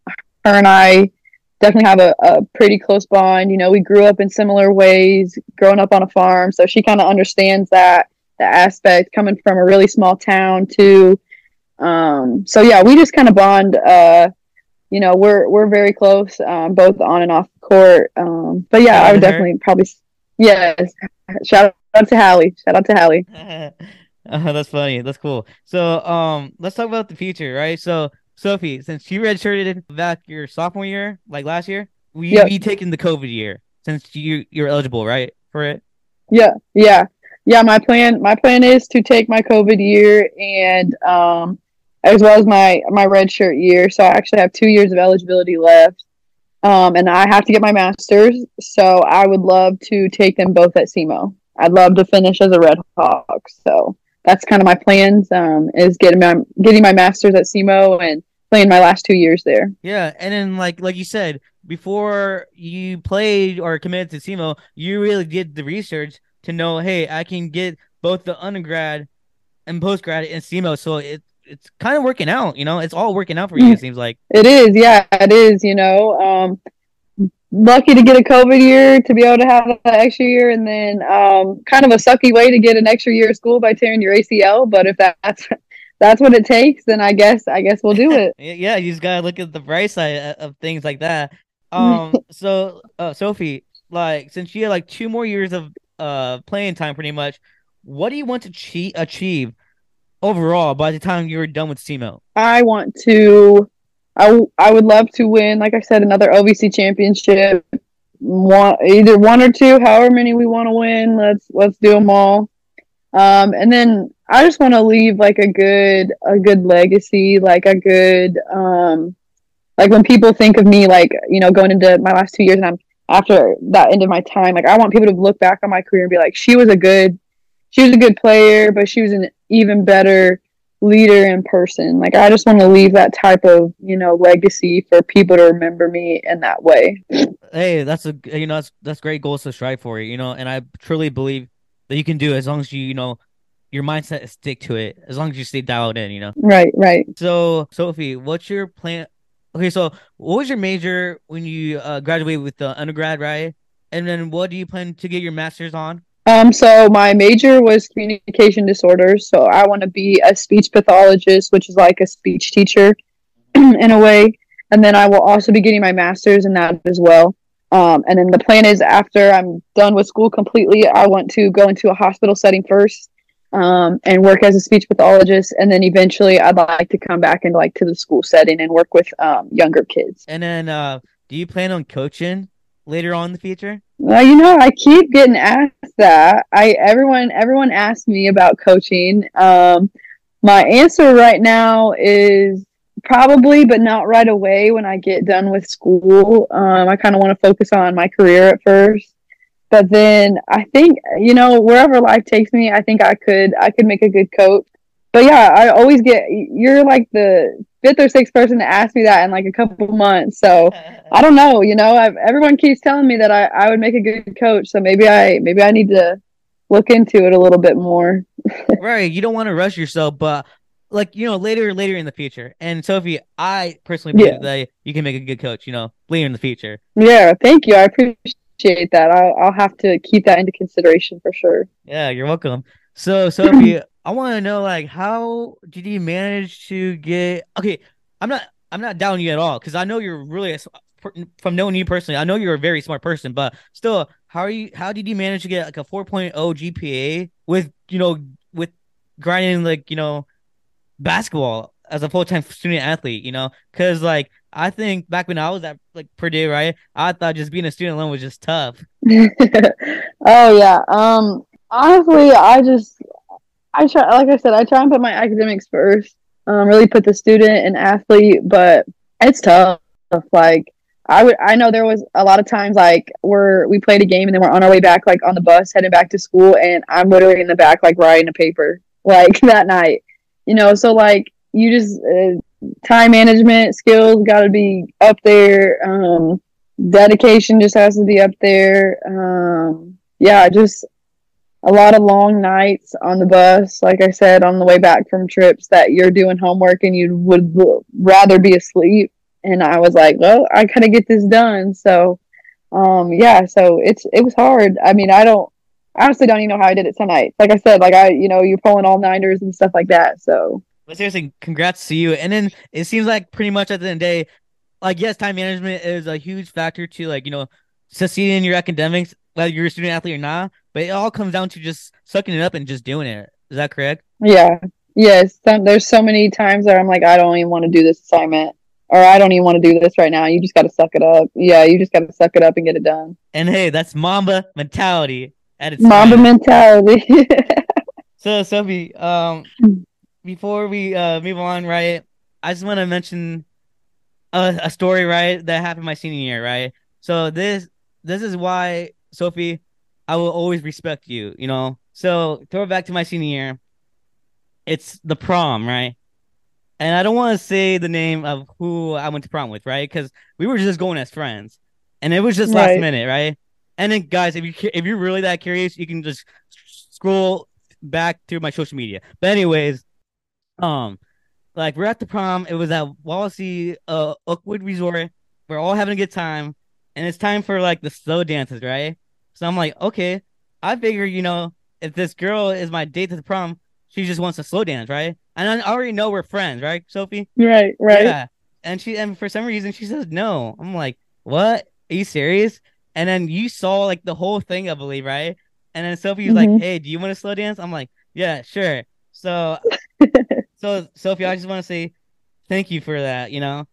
her and I definitely have a, a pretty close bond. You know, we grew up in similar ways, growing up on a farm, so she kind of understands that aspect coming from a really small town too. Um, so yeah, we just kind of bond. Uh, you know, we're we're very close, um, both on and off the court. Um, but yeah, I would definitely probably yes. Shout out to Hallie. Shout out to Hallie. uh, that's funny. That's cool. So um, let's talk about the future, right? So Sophie, since you redshirted back your sophomore year, like last year, will you yep. be taking the COVID year since you you're eligible, right, for it? Yeah, yeah, yeah. My plan, my plan is to take my COVID year and um as well as my my red shirt year. So I actually have two years of eligibility left, um, and I have to get my master's. So I would love to take them both at SEMO. I'd love to finish as a Red Hawk. So that's kind of my plans. Um, is getting my getting my master's at SEMO and playing my last two years there. Yeah, and then like like you said before you played or committed to SEMO, you really did the research to know, hey, I can get both the undergrad and postgrad in SEMO. So it it's kind of working out. You know, it's all working out for you. It seems like it is. Yeah, it is. You know, um, lucky to get a COVID year to be able to have an extra year, and then um, kind of a sucky way to get an extra year of school by tearing your ACL. But if that's that's what it takes, then I guess I guess we'll do it. yeah, you just gotta look at the bright side of things like that. Um, so uh, Sophie, like since you had like two more years of uh playing time, pretty much, what do you want to che- achieve overall by the time you're done with SEMO? I want to. I, I would love to win, like I said, another OVC championship. One, either one or two, however many we want to win. Let's let's do them all. Um, and then I just want to leave like a good a good legacy, like a good um, like when people think of me, like you know, going into my last two years, and I'm after that end of my time, like I want people to look back on my career and be like, she was a good she was a good player, but she was an even better leader in person. Like I just want to leave that type of, you know, legacy for people to remember me in that way. Hey, that's a you know, that's that's great goals to strive for, you know, and I truly believe that you can do it as long as you, you know, your mindset is stick to it, as long as you stay dialed in, you know. Right, right. So Sophie, what's your plan Okay, so what was your major when you uh, graduated with the undergrad, right? And then what do you plan to get your master's on? Um, so my major was communication disorders. So I want to be a speech pathologist, which is like a speech teacher in a way. And then I will also be getting my master's in that as well. Um, and then the plan is after I'm done with school completely, I want to go into a hospital setting first um, and work as a speech pathologist. And then eventually I'd like to come back and like to the school setting and work with um, younger kids. And then uh, do you plan on coaching later on in the future? Well, you know, I keep getting asked that. I everyone everyone asks me about coaching. Um, my answer right now is probably, but not right away. When I get done with school, um, I kind of want to focus on my career at first. But then I think you know wherever life takes me, I think I could I could make a good coach. But yeah, I always get you're like the fifth or sixth person to ask me that in like a couple months. So I don't know. You know, I've, everyone keeps telling me that I, I would make a good coach. So maybe I maybe I need to look into it a little bit more. right. You don't want to rush yourself, but like you know later later in the future. And Sophie, I personally believe yeah. that you can make a good coach. You know, later in the future. Yeah. Thank you. I appreciate that. I'll I'll have to keep that into consideration for sure. Yeah, you're welcome. So Sophie. I want to know like how did you manage to get okay I'm not I'm not down you at all because I know you're really from knowing you personally I know you're a very smart person but still how are you how did you manage to get like a 4.0 GPA with you know with grinding like you know basketball as a full-time student athlete you know because like I think back when I was at like Purdue right I thought just being a student alone was just tough oh yeah um honestly I just I try, like I said, I try and put my academics first. Um, really put the student and athlete, but it's tough. Like I would, I know there was a lot of times like where we played a game and then we're on our way back, like on the bus heading back to school, and I'm literally in the back like writing a paper like that night. You know, so like you just uh, time management skills got to be up there. Um, dedication just has to be up there. Um, yeah, just a lot of long nights on the bus, like I said, on the way back from trips that you're doing homework and you would rather be asleep. and I was like, well, I gotta get this done. So, um, yeah, so it's it was hard. I mean, I don't I honestly don't even know how I did it tonight. Like I said, like I, you know, you're pulling all ninders and stuff like that. So, but seriously, congrats to you. And then it seems like pretty much at the end of the day, like yes, time management is a huge factor to like you know succeeding in your academics, whether you're a student athlete or not. But it all comes down to just sucking it up and just doing it. Is that correct? Yeah. Yes. There's so many times that I'm like, I don't even want to do this assignment or I don't even want to do this right now. You just got to suck it up. Yeah, you just got to suck it up and get it done. And hey, that's Mamba mentality at its Mamba finest. mentality. So Sophie, um, before we uh move on, right? I just want to mention a, a story, right, that happened my senior year, right? So this this is why Sophie, I will always respect you. You know. So throw it back to my senior year. It's the prom, right? And I don't want to say the name of who I went to prom with, right? Because we were just going as friends, and it was just last minute, right? And then, guys, if you if you're really that curious, you can just scroll back through my social media. But anyways, um, like we're at the prom. It was at Wawasee uh Oakwood Resort. We're all having a good time, and it's time for like the slow dances, right? So I'm like, okay, I figure you know if this girl is my date to the prom, she just wants to slow dance, right? And I already know we're friends, right, Sophie? right, right. Yeah. And she and for some reason she says no. I'm like, what? Are you serious? And then you saw like the whole thing, I believe, right? And then Sophie's like, Mhm. hey, do you want to slow dance? I'm like, yeah, sure. So so Sophie, I just want to say thank you for that, you know?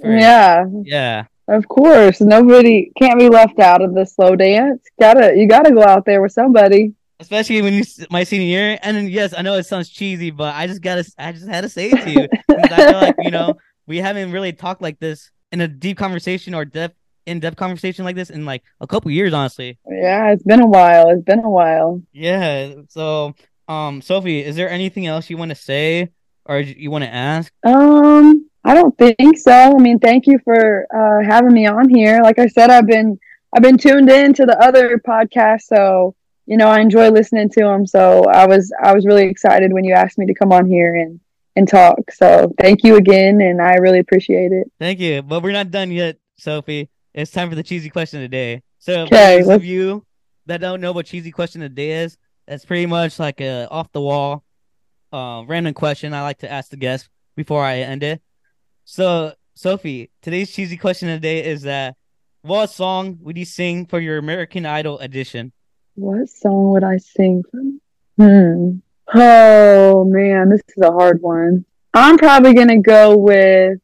For- yeah, Yeah. of course. Nobody can't be left out of the slow dance. Gotta you gotta go out there with somebody. Especially when you my senior year. And then yes, I know it sounds cheesy, but I just gotta I just had to say it to you. I feel like, you know, we haven't really talked like this in a deep conversation or depth in depth conversation like this in like a couple years, honestly. Yeah, it's been a while. It's been a while. Yeah. So, um, Sophie, is there anything else you want to say or you want to ask? Um, I don't think so. I mean, thank you for uh, having me on here. Like I said, I've been I've been tuned in to the other podcasts, so you know I enjoy listening to them. So I was I was really excited when you asked me to come on here and and talk. So thank you again, and I really appreciate it. Thank you. But we're not done yet, Sophie. It's time for the cheesy question of the day. So, for Okay, those of you that don't know what cheesy question of the day is, that's pretty much like a off the wall, uh, random question I like to ask the guests before I end it. So, Sophie, today's cheesy question of the day is that what song would you sing for your American Idol edition? What song would I sing? Hmm. Oh man, this is a hard one. I'm probably gonna go with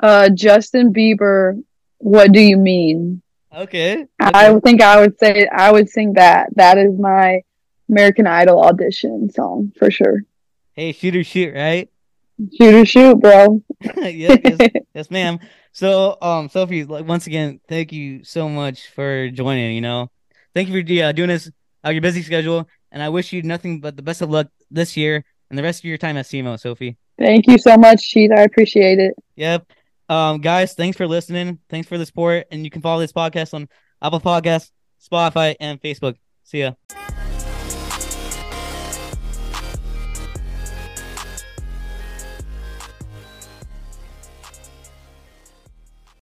uh Justin Bieber. What do you mean? Okay. I think I would say I would sing that. That is my American Idol audition song for sure. Hey, shoot or shoot, right? Shoot or shoot, bro. yes, yes, yes, ma'am. So, um, Sophie, like once again, thank you so much for joining. You know, thank you for uh, doing this out your busy schedule, and I wish you nothing but the best of luck this year and the rest of your time at SEMO, Sophie. Thank you so much, Cheese. I appreciate it. Yep. Um, guys, thanks for listening. Thanks for the support, and you can follow this podcast on Apple Podcasts, Spotify, and Facebook. See ya.